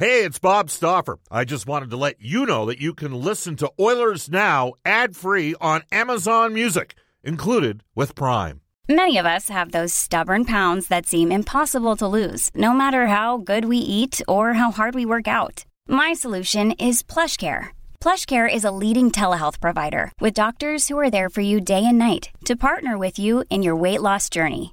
Hey, it's Bob Stauffer. I just wanted to let you know that you can listen to Oilers Now ad free on Amazon Music, included with Prime. Many of us have those stubborn pounds that seem impossible to lose, no matter how good we eat or how hard we work out. My solution is PlushCare. PlushCare is a leading telehealth provider with doctors who are there for you day and night to partner with you in your weight loss journey.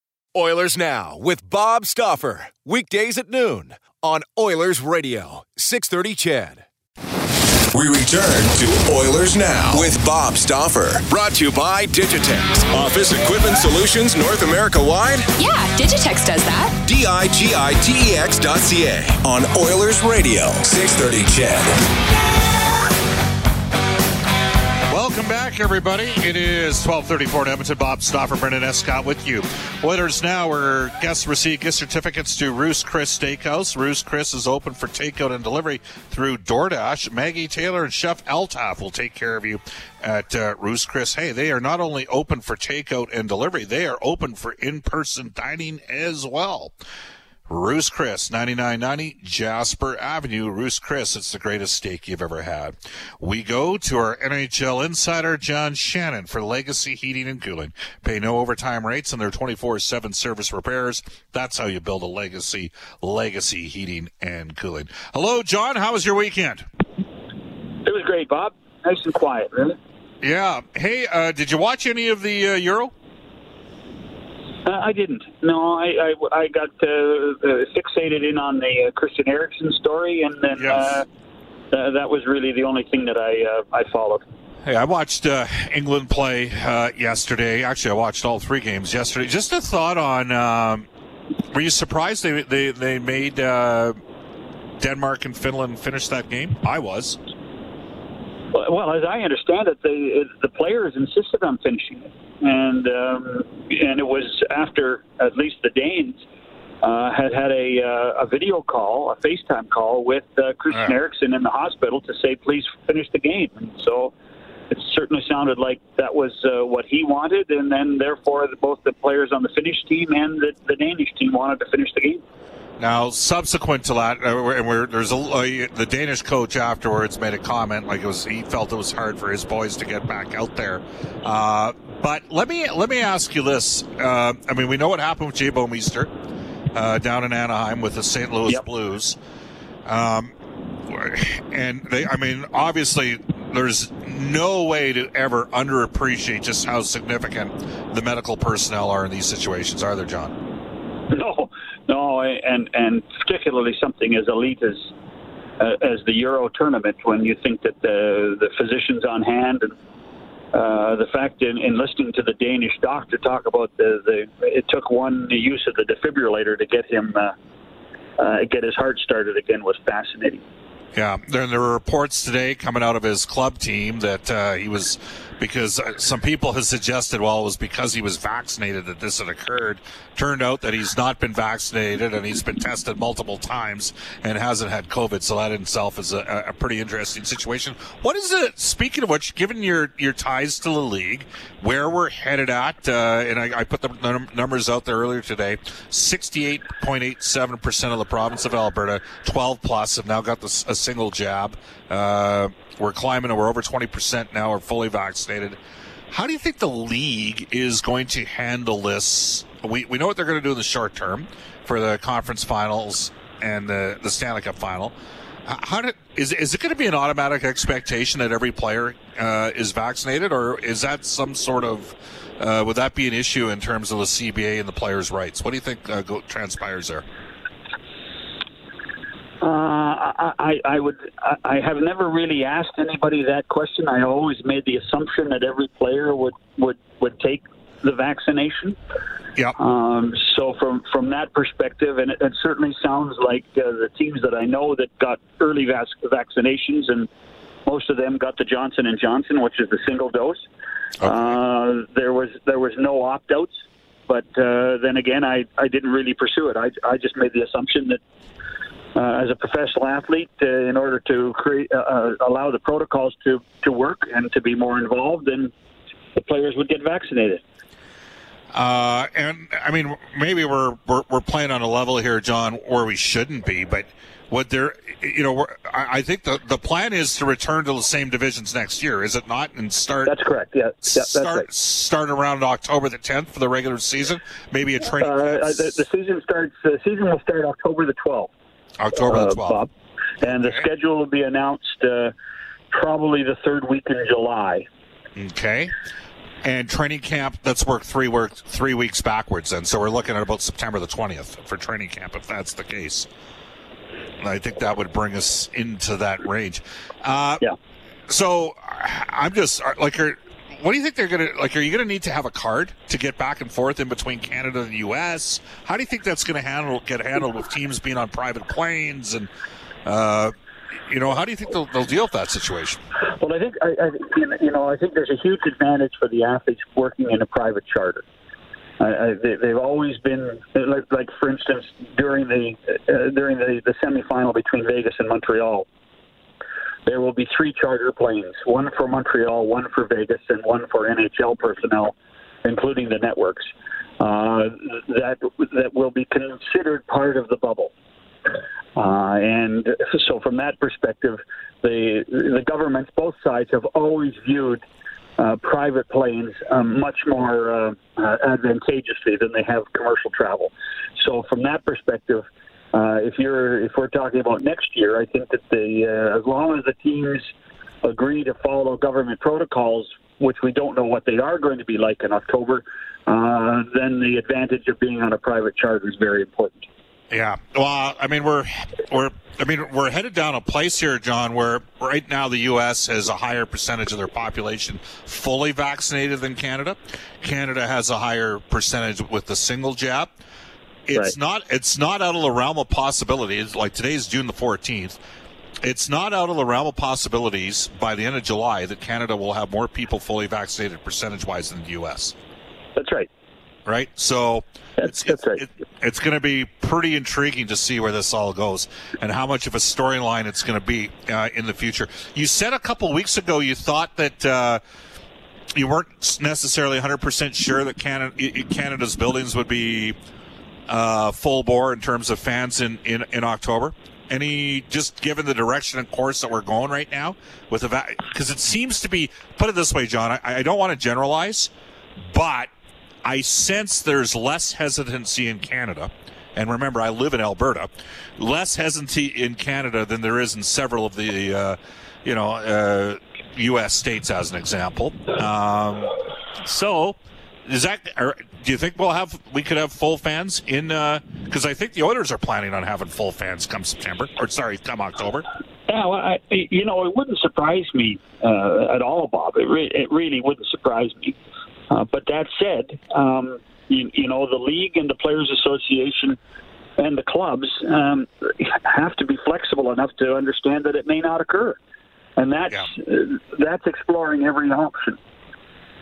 Oilers Now with Bob Stauffer. Weekdays at noon on Oilers Radio, 630 CHED. We return to Oilers Now with Bob Stauffer. Brought to you by Digitex. Office Equipment Solutions North America wide? Yeah, Digitex does that. D I G I T E X dot C A on Oilers Radio, 630 CHED. Welcome back, everybody. It is 1234 in Edmonton. Bob Stauffer, Brendan Escott with you. Oilers now, where guests receive gift certificates to Ruth's Chris Steakhouse. Ruth's Chris is open for takeout and delivery through DoorDash. Maggie Taylor and Chef Eltaf will take care of you at uh, Ruth's Chris. Hey, they are not only open for takeout and delivery, they are open for in-person dining as well. Ruth's Chris, 9990 Jasper Avenue. Ruth's Chris, it's the greatest steak you've ever had. We go to our NHL insider, John Shannon, for Legacy Heating and Cooling. Pay no overtime rates and their 24-7 service repairs. That's how you build a legacy, Legacy Heating and Cooling. Hello, John. How was your weekend? It was great, Bob. Nice and quiet, really. Yeah. Hey, uh, did you watch any of the uh, Euro? Uh, I didn't. No, I I, I got uh, uh, fixated in on the uh, Christian Eriksen story, and then Yes. uh, uh, that was really the only thing that I uh, I followed. Hey, I watched uh, England play uh, yesterday. Actually, I watched all three games yesterday. Just a thought on: um, Were you surprised they they they made uh, Denmark and Finland finish that game? I was. Well, as I understand it, the the players insisted on finishing it, and um, and it was after at least the Danes uh, had had a uh, a video call, a FaceTime call with uh, Christian Yeah. Eriksen in the hospital to say, please finish the game. And so it certainly sounded like that was uh, what he wanted, and then therefore both the players on the Finnish team and the, the Danish team wanted to finish the game. Now, subsequent to that, uh, and we're, there's a uh, the Danish coach afterwards made a comment like it was he felt it was hard for his boys to get back out there. Uh, but let me let me ask you this: uh, I mean, we know what happened with Jay Bouwmeester uh, down in Anaheim with the St. Louis Yep. Blues, um, and they, I mean, obviously. There's no way to ever underappreciate just how significant the medical personnel are in these situations, are there, John? No, no, and and particularly something as elite as uh, as the Euro tournament, when you think that the the physicians on hand and uh, the fact in, in listening to the Danish doctor talk about the, the it took one use of the defibrillator to get him uh, uh, get his heart started again was fascinating. Yeah, there, there were reports today coming out of his club team that uh, he was because uh, some people have suggested, well, it was because he was vaccinated that this had occurred. Turned out that he's not been vaccinated and he's been tested multiple times and hasn't had COVID. So that in itself is a, a pretty interesting situation. What is it? Speaking of which, given your your ties to the league, where we're headed at, uh, and I, I put the num- numbers out there earlier today. Sixty-eight point eight seven percent of the province of Alberta, twelve plus, have now got a single jab. Uh, we're climbing, and we're over twenty percent now are fully vaccinated. How do you think the league is going to handle this? We we know what they're going to do in the short term for the conference finals and the the Stanley Cup final. How did is is it going to be an automatic expectation that every player uh, is vaccinated, or is that some sort of uh, would that be an issue in terms of the CBA and the players' rights? What do you think uh, go, transpires there? Uh, I, I would. I have never really asked anybody that question. I always made the assumption that every player would would would take the vaccination. Yeah. Um, so from from that perspective, and it, it certainly sounds like uh, the teams that I know that got early vac- vaccinations, and most of them got the Johnson and Johnson, which is the single dose. Okay. Uh, there was there was no opt outs, but uh, then again, I I didn't really pursue it. I I just made the assumption that. Uh, as a professional athlete, uh, in order to create, uh, uh, allow the protocols to, to work and to be more involved, then the players would get vaccinated. Uh, and I mean, maybe we're, we're, we're playing on a level here, John, where we shouldn't be. But what there, you know, I think the the plan is to return to the same divisions next year, is it not? And start. That's correct. Yeah. yeah start right. start around October the tenth for the regular season. Maybe a training. Uh, the, the, season starts. The season will start October the twelfth. October the uh, twelfth. Bob. And the schedule will be announced uh, probably the third week in July. Okay and training camp that's worked three work three weeks backwards and so we're looking at about september the 20th for training camp if that's the case i think that would bring us into that range uh, yeah so i'm just like what do you think they're gonna like are you gonna need to have a card to get back and forth in between canada and the us how do you think that's gonna handle get handled with teams being on private planes and uh, you know, how do you think they'll, they'll deal with that situation? Well, I think I, I, you know I think there's a huge advantage for the athletes working in a private charter. They, have always been like, like, for instance, during the uh, during the, the semifinal between Vegas and Montreal, there will be three charter planes: one for Montreal, one for Vegas, and one for NHL personnel, including the networks. Uh, that that will be considered part of the bubble. Uh, and so, from that perspective, the the governments, both sides, have always viewed uh, private planes um, much more uh, uh, advantageously than they have commercial travel. So, from that perspective, uh, if you're if we're talking about next year, I think that the uh, as long as the teams agree to follow government protocols, which we don't know what they are going to be like in October, then the advantage of being on a private charter is very important. Yeah. Well, I mean, we're we're I mean, we're headed down a place here, John, where right now the U.S. has a higher percentage of their population fully vaccinated than Canada. Canada has a higher percentage with the single jab. It's right. not it's not out of the realm of possibilities. Like today is June the fourteenth. It's not out of the realm of possibilities by the end of July that Canada will have more people fully vaccinated percentage wise than the U.S. That's right right? So that's, it's, that's right. It, it's going to be pretty intriguing to see where this all goes and how much of a storyline it's going to be uh, in the future. You said a couple weeks ago you thought that. Uh, you weren't necessarily 100% sure that Canada, Canada's buildings would be uh, full bore in terms of fans in, in, in October. Any, just given the direction and course that we're going right now with the, because it seems to be, put it this way, John, I, I don't want to generalize, but I sense there's less hesitancy in Canada. And remember, I live in Alberta. Less hesitancy in Canada than there is in several of the, uh, you know, uh, U.S. states, as an example. Um, so, is that? do you think we'll have? We could have full fans in? Because uh, I think the Oilers are planning on having full fans come September, or sorry, come October. Yeah, well, I, you know, it wouldn't surprise me uh, at all, Bob. It, re- it really wouldn't surprise me. Uh, but that said, um, you, you, know, the league and the Players Association and the clubs um, have to be flexible enough to understand that it may not occur, and that's yeah. uh, that's exploring every option.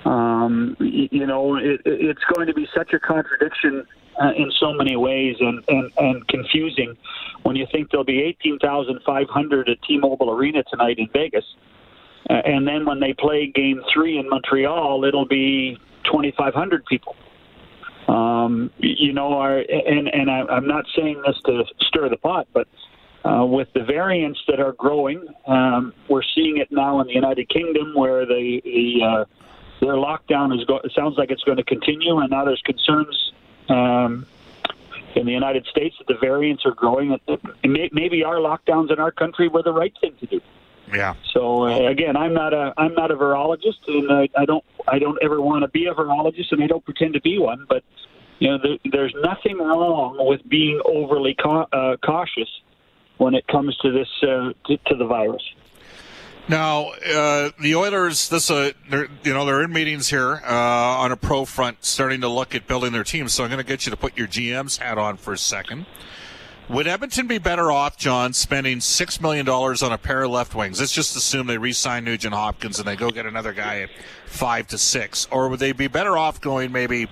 Um, you know, it, it's going to be such a contradiction uh, in so many ways and, and, and confusing when you think there'll be 18,500 at T-Mobile Arena tonight in Vegas uh, and then when they play game three in Montreal, it'll be 2,500 people. Um, you know, our, and, and I, I'm not saying this to stir the pot, but uh, with the variants that are growing, um, we're seeing it now in the United Kingdom where the, the uh, their lockdown is go- sounds like it's going to continue, and now there's concerns um, in the United States that the variants are growing. That Maybe our lockdowns in our country were the right thing to do. Yeah. So uh, again, I'm not a I'm not a virologist, and I, I don't I don't ever want to be a virologist, and I don't pretend to be one. But you know, there, there's nothing wrong with being overly ca- uh, cautious when it comes to this uh, to, to the virus. Now, uh, the Oilers, this, uh, you know, they're in meetings here uh, on a pro front, starting to look at building their team. So I'm going to get you to put your GM's hat on for a second. Would Edmonton be better off, John, spending six million dollars on a pair of left wings? Let's just assume they re-sign Nugent Hopkins and they go get another guy at five to six, or would they be better off going maybe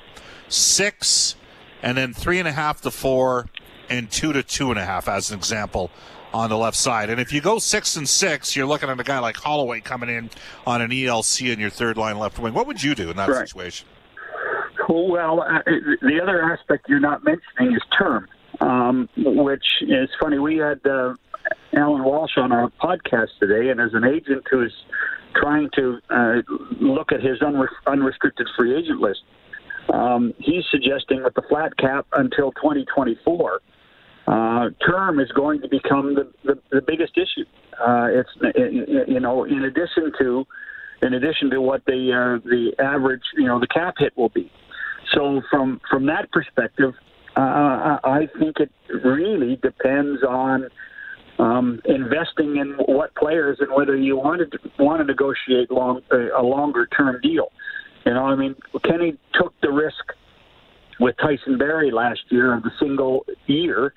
six and then three and a half to four and two to two and a half, as an example, on the left side. And if you go six and six, you're looking at a guy like Holloway coming in on an ELC in your third line left wing. What would you do in that right. situation? Well, uh, the other aspect you're not mentioning is term, um, which is funny. We had uh, Alan Walsh on our podcast today, and as an agent who's trying to uh, look at his unre- unrestricted free agent list, um, he's suggesting with the flat cap until 2024 uh, term is going to become the, the, the biggest issue. Uh, it's you know in addition to in addition to what the uh, the average you know the cap hit will be. So from from that perspective, uh, I think it really depends on um, investing in what players and whether you wanted to, want to negotiate long a longer term deal. You know, I mean, Kenny took the risk with Tyson Barrie last year of the single year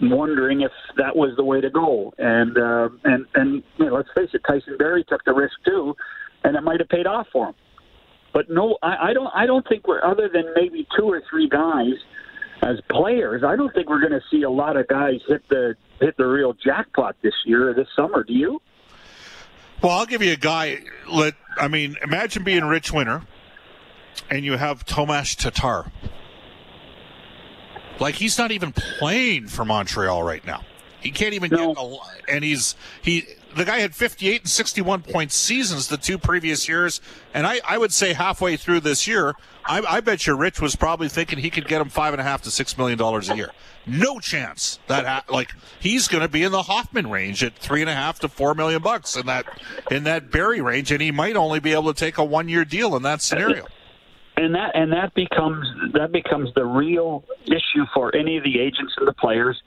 wondering if that was the way to go. And uh, and and you know, let's face it, Tyson Barrie took the risk too, and it might have paid off for him. But no, I, I don't. I don't think we're other than maybe two or three guys as players. I don't think we're going to see a lot of guys hit the hit the real jackpot this year or this summer. Do you? Well, I'll give you a guy. Let I mean, imagine being Rich Winter, and you have Tomas Tatar like he's not even playing for Montreal right now. He can't even no. get a, and he's he the guy had 58 and 61 point seasons the two previous years, and I, I would say halfway through this year, I, I bet you Rich was probably thinking he could get him five and a half to six million dollars a year. No chance that ha- like he's going to be in the Hoffman range at three and a half to four million bucks in that in that Barrie range, and he might only be able to take a one year deal in that scenario and that and that becomes that becomes the real issue for any of the agents and the players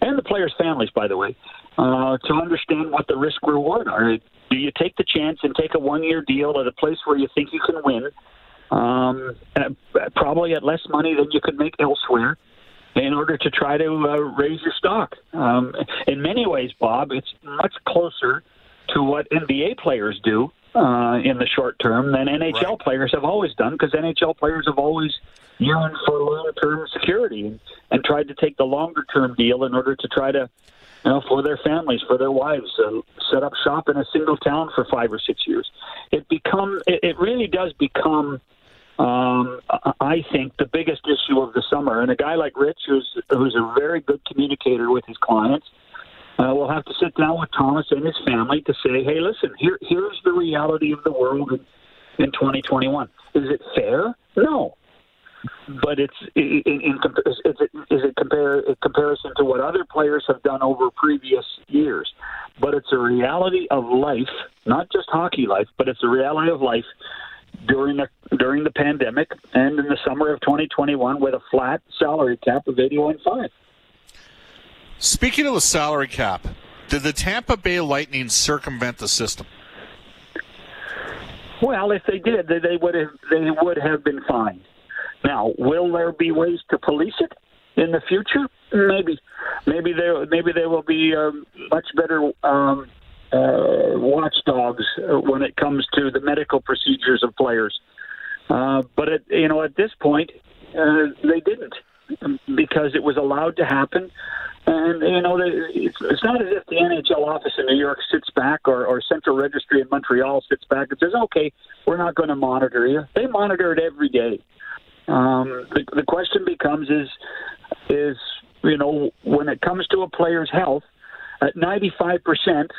and the players' families, by the way, uh, to understand what the risk reward are. Do you take the chance and take a one year deal at a place where you think you can win, um, at, probably at less money than you could make elsewhere? In order to try to uh, raise your stock, um, in many ways, Bob, it's much closer to what NBA players do uh, in the short term than NHL right. players have always done because NHL players have always yearned for long term security and, and tried to take the longer term deal in order to try to, you know, for their families, for their wives, uh, set up shop in a single town for five or six years. It become it, it really does become. Um, I think the biggest issue of the summer, and a guy like Rich, who's who's a very good communicator with his clients, uh, Uh, we'll have to sit down with Tomas and his family to say, hey, listen, here here's the reality of the world in, in 2021. Is it fair? No. But it's in, in is it, is it compare in comparison to what other players have done over previous years. But it's a reality of life, not just hockey life, but it's a reality of life during the during the pandemic and in the summer of 2021 with a flat salary cap of 81.5. Speaking of the salary cap, did the Tampa Bay Lightning circumvent the system? Well, if they did, they would have they would have been fined. Now, will there be ways to police it in the future? Maybe, maybe there maybe there will be um, much better um, uh, watchdogs when it comes to the medical procedures of players. Uh, but at, you know, at this point, uh, they didn't because it was allowed to happen. And you know, it's, not as if the NHL office in New York sits back, or, or Central Registry in Montreal sits back and says, "Okay, we're not going to monitor you." They monitor it every day. Um, the, the question becomes: is is you know when it comes to a player's health, at ninety five percent,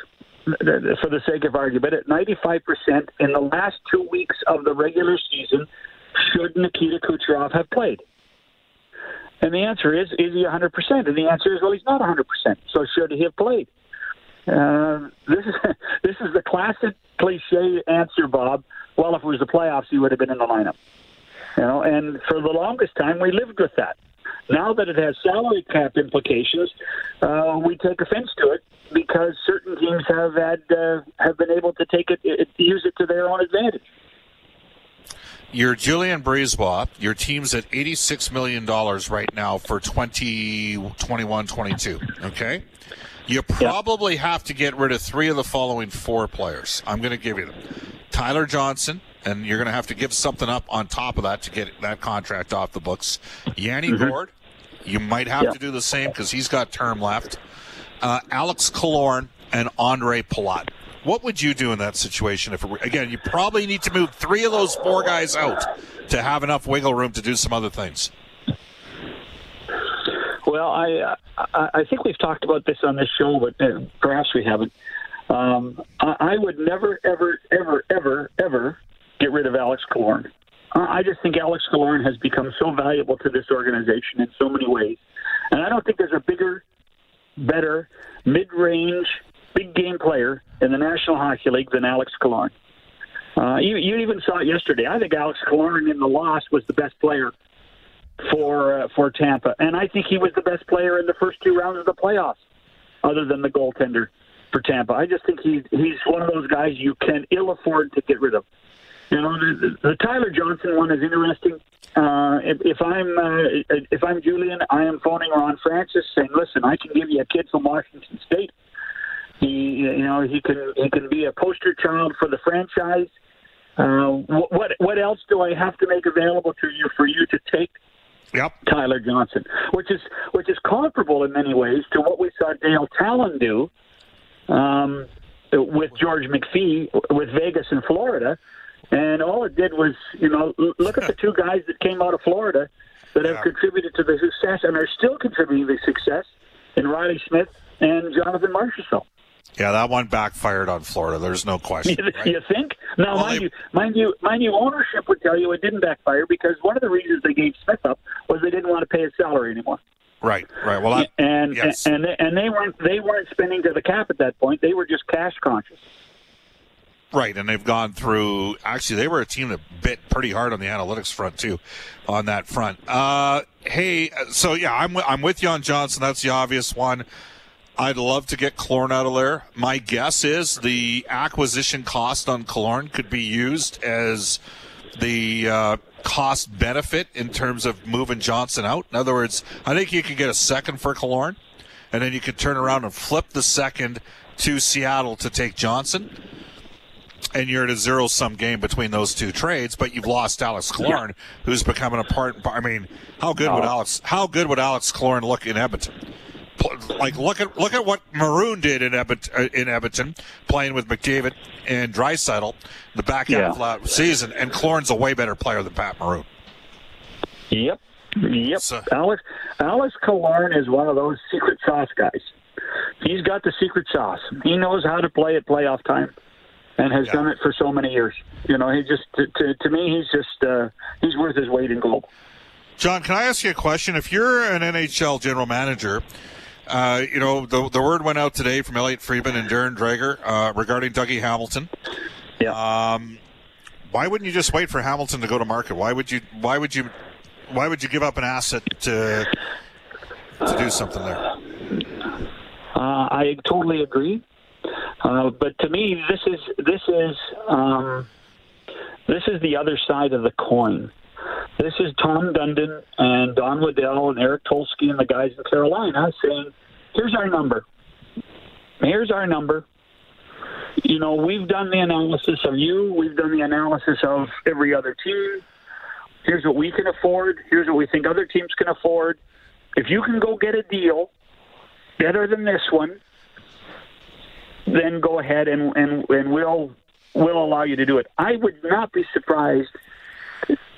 for the sake of argument, at ninety five percent in the last two weeks of the regular season, should Nikita Kucherov have played? And the answer is, is he 100%? And the answer is, well, he's not 100%. So should he have played? Uh, this is this is the classic cliche answer, Bob. Well, if it was the playoffs, he would have been in the lineup. You know, and for the longest time, we lived with that. Now that it has salary cap implications, uh, we take offense to it because certain teams have had uh, have been able to take it, it, use it to their own advantage. You're Julien BriseBois. Your team's at $86 million right now for 2021 22. Okay? You probably have to get rid of three of the following four players. I'm going to give you them Tyler Johnson, and you're going to have to give something up on top of that to get that contract off the books. Yanni mm-hmm. Gourde, you might have to do the same because he's got term left. Uh, Alex Killorn and Ondrej Palat. What would you do in that situation? If again, you probably need to move three of those four guys out to have enough wiggle room to do some other things. Well, I I, think we've talked about this on this show, but uh, perhaps we haven't. Um, I, I would never, ever, ever, ever, ever get rid of Alex Killorn. I just think Alex Killorn has become so valuable to this organization in so many ways, and I don't think there's a bigger, better player in the National Hockey League than Alex Killorn. Uh, you, you even saw it yesterday. I think Alex Killorn in the loss was the best player for uh, for Tampa, and I think he was the best player in the first two rounds of the playoffs, other than the goaltender for Tampa. I just think he's he's one of those guys you can ill afford to get rid of. You know, the, the, Tyler Johnson one is interesting. Uh, if, if I'm uh, if I'm Julien, I am phoning Ron Francis saying, "Listen, I can give you a kid from Washington State. He, you know, he can he can be a poster child for the franchise. Uh, what what else do I have to make available to you for you to take Yep. Tyler Johnson, which is which is comparable in many ways to what we saw Dale Tallon do um, with George McPhee with Vegas in Florida, and all it did was you know look at the two guys that came out of Florida that have yeah. contributed to the success and are still contributing to the success in Reilly Smith and Jonathan Marchessault. Yeah, that one backfired on Florida. There's no question. You, right? you think? Now, well, mind they... you, mind you, mind you, ownership would tell you it didn't backfire because one of the reasons they gave Smith up was they didn't want to pay his salary anymore. Right, right. Well, I, and yes. and they, and they weren't they weren't spending to the cap at that point. They were just cash conscious. Right, and they've gone through. Actually, they were a team that bit pretty hard on the analytics front too, on that front. Uh, hey, so yeah, I'm I'm with you on Johnson. That's the obvious one. I'd love to get Killorn out of there. My guess is the acquisition cost on Killorn could be used as the uh, cost benefit in terms of moving Johnson out. In other words, I think you could get a second for Killorn, and then you could turn around and flip the second to Seattle to take Johnson. And you're at a zero sum game between those two trades, but you've lost Alex Killorn, yeah. who's becoming a part. I mean, how good would Alex? How good would Alex Killorn look in Edmonton? Like look at look at what Maroon did in Edmonton, uh, in Edmonton playing with McDavid and Draisaitl the back end yeah. of last season, and Killorn's a way better player than Pat Maroon. Yep, yep. So, Alex Alex Killorn is one of those secret sauce guys. He's got the secret sauce. He knows how to play at playoff time, and has yeah. done it for so many years. You know, he just to, to, to me, he's just uh, he's worth his weight in gold. John, can I ask you a question? If you're an NHL general manager uh, you know, the, the word went out today from Elliotte Friedman and Darren Dreger uh, regarding Dougie Hamilton. Yeah. Um, why wouldn't you just wait for Hamilton to go to market? Why would you? Why would you? Why would you give up an asset to to do something there? Uh, I totally agree. Uh, but to me, this is this is um, this is the other side of the coin. This is Tom Dundon and Don Waddell and Eric Tulsky and the guys in Carolina saying, here's our number. Here's our number. You know, we've done the analysis of you. We've done the analysis of every other team. Here's what we can afford. Here's what we think other teams can afford. If you can go get a deal better than this one, then go ahead and, and, and we'll, we'll allow you to do it. I would not be surprised –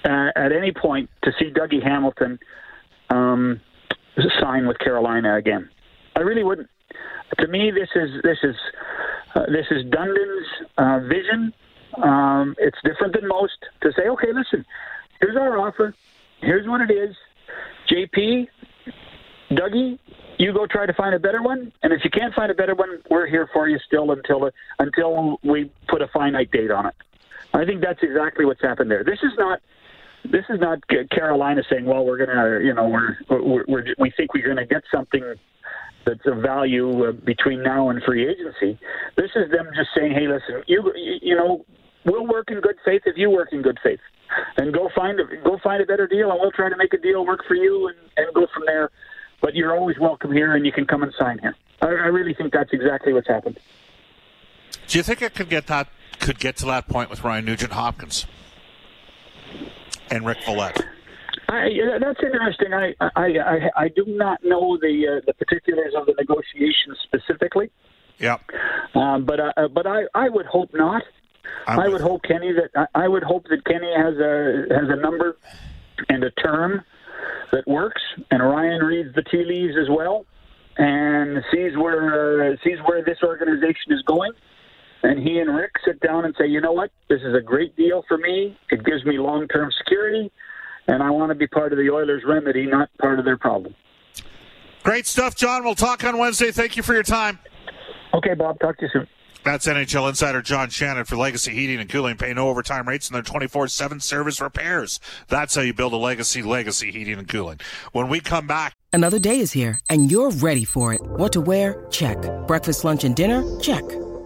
at any point to see Dougie Hamilton um, sign with Carolina again. I really wouldn't. To me, this is this is uh, this is Dundon's uh, vision. Um, it's different than most to say, okay, listen, here's our offer, here's what it is. JP, Dougie, you go try to find a better one, and if you can't find a better one, we're here for you still until until we put a finite date on it. I think that's exactly what's happened there. This is not this is not Carolina saying, "Well, we're gonna, you know, we're, we're, we're we think we're gonna get something that's of value uh, between now and free agency." This is them just saying, "Hey, listen, you, you know, we'll work in good faith if you work in good faith, and go find a, go find a better deal, and we'll try to make a deal work for you, and, and go from there." But you're always welcome here, and you can come and sign here. I, I really think that's exactly what's happened. Do you think it could get that could get to that point with Ryan Nugent Hopkins and Rick Valette? I, that's interesting. I, I, I, I do not know the uh, the particulars of the negotiations specifically. Yeah. Um, but uh, but I, I would hope not. I'm i would hope Kenny that I would hope that Kenny has a has a number and a term that works, and Ryan reads the tea leaves as well, and sees where uh, sees where this organization is going and he and Rick sit down and say, you know what, this is a great deal for me. It gives me long term security, and I want to be part of the Oilers' remedy, not part of their problem. Great stuff, John. We'll talk on Wednesday. Thank you for your time. Okay, Bob. Talk to you soon. That's NHL insider John Shannon for Legacy Heating and Cooling. Pay no overtime rates and their 24-7 service repairs. That's how you build a legacy, Legacy Heating and Cooling. When we come back. Another day is here and you're ready for it. What to wear? Check. Breakfast, lunch, and dinner? Check.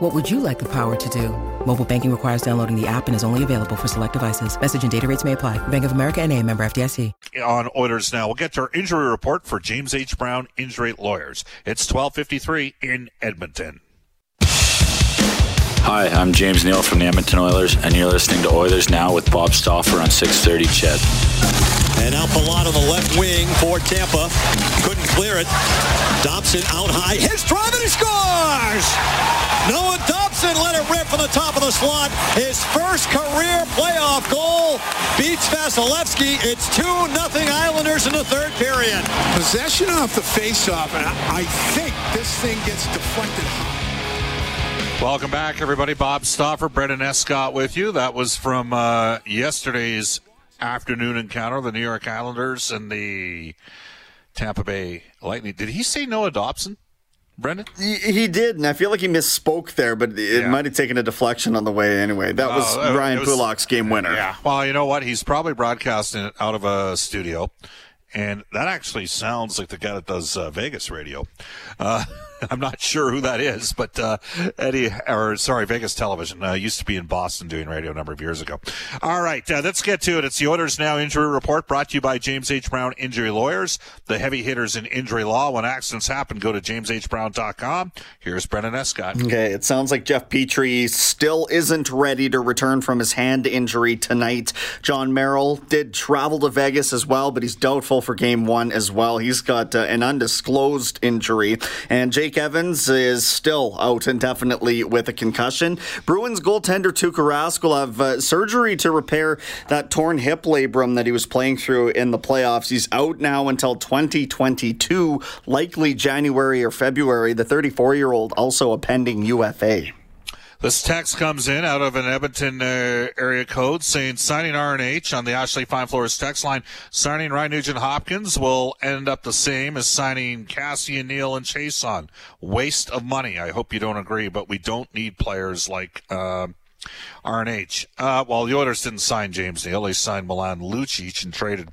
What would you like the power to do? Mobile banking requires downloading the app and is only available for select devices. Message and data rates may apply. Bank of America and a member FDIC. On Oilers now, we'll get to our injury report for James H. Brown Injury Lawyers. It's 1253 in Edmonton. Hi, I'm James Neal from the Edmonton Oilers, and you're listening to Oilers Now with Bob Stauffer on 630 CHED. And out Palat on the left wing for Tampa. Couldn't clear it. Dobson out high. Hits drive and he scores! Noah Dobson let it rip from the top of the slot. His first career playoff goal beats Vasilevskiy. It's 2 nothing Islanders in the third period. Possession off the faceoff, and I think this thing gets deflected Welcome back, everybody. Bob Stauffer, Brendan Escott with you. That was from uh, yesterday's afternoon encounter, the New York Islanders and the Tampa Bay Lightning. Did he say Noah Dobson? Brendan? He, he, did, and I feel like he misspoke there, but it yeah. might have taken a deflection on the way anyway. That was uh, Ryan was, Pulock's game winner. Yeah. Well, you know what? He's probably broadcasting it out of a studio, and that actually sounds like the guy that does uh, Vegas radio. Uh, I'm not sure who that is, but uh, Eddie, or sorry, Vegas Television uh, used to be in Boston doing radio a number of years ago. All right, uh, let's get to it. It's the Oilers Now Injury Report brought to you by James H. Brown Injury Lawyers, the heavy hitters in injury law. When accidents happen, go to jameshbrown.com. Here's Brendan Escott. Okay, it sounds like Jeff Petry still isn't ready to return from his hand injury tonight. Jon Merrill did travel to Vegas as well, but he's doubtful for game one as well. He's got uh, an undisclosed injury, and Jay Jake Evans is still out indefinitely with a concussion. Bruins goaltender Tuukka Rask will have uh, surgery to repair that torn hip labrum that he was playing through in the playoffs. He's out now until 2022, likely January or February. The 34 year old also a pending UFA. This text comes in out of an Edmonton uh, area code saying signing RNH on the Ashley Fine Floors text line. Signing Ryan Nugent Hopkins will end up the same as signing Kassian Neal and Chiasson. Waste of money. I hope you don't agree, but we don't need players like. Uh, RNH. Uh, well, the Oilers didn't sign James Neal. They signed Milan Lucic and traded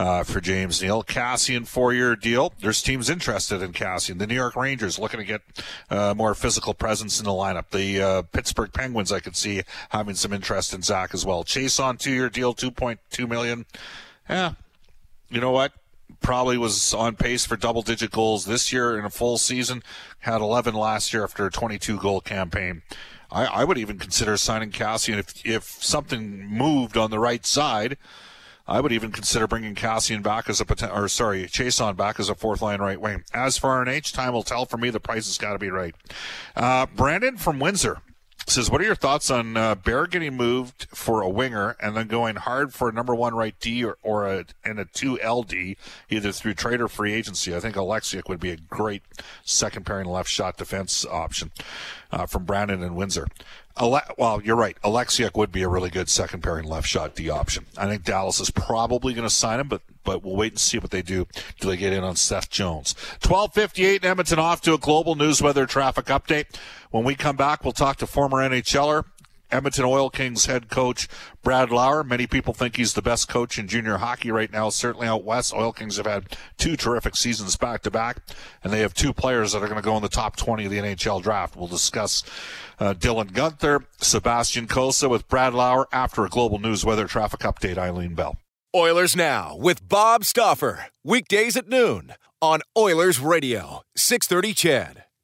uh, for James Neal. Kassian four year deal. There's teams interested in Kassian. The New York Rangers looking to get uh, more physical presence in the lineup. The uh, Pittsburgh Penguins, I could see having some interest in Zach as well. Chiasson two year deal, 2.2 million. Yeah. You know what? Probably was on pace for double digit goals this year in a full season. Had 11 last year after a 22 goal campaign. I, I would even consider signing Cassian if if something moved on the right side. I would even consider bringing Kassian back as a potential, or sorry, Chiasson back as a fourth line right wing. As for an H, time will tell. For me, the price has got to be right. Uh, Brandon from Windsor says, "What are your thoughts on uh, Bear getting moved for a winger and then going hard for a number one right D or, or a and a two LD, either through trade or free agency? I think Oleksiak would be a great second pairing left shot defense option uh, from Brandon and Windsor." Ale- well, you're right. Oleksiak would be a really good second pairing left shot D option. I think Dallas is probably going to sign him, but but we'll wait and see what they do. Do they get in on Seth Jones? 1258 Edmonton off to a global news weather traffic update. When we come back, we'll talk to former NHLer Edmonton Oil Kings head coach Brad Lauer. Many people think he's the best coach in junior hockey right now, certainly out west. Oil Kings have had two terrific seasons back to back, and they have two players that are going to go in the top 20 of the NHL draft. We'll discuss uh, Dylan Guenther, Sebastian Cossa with Brad Lauer after a global news weather traffic update. Eileen Bell. Oilers Now with Bob Stauffer. Weekdays at noon on Oilers Radio, 630 CHED.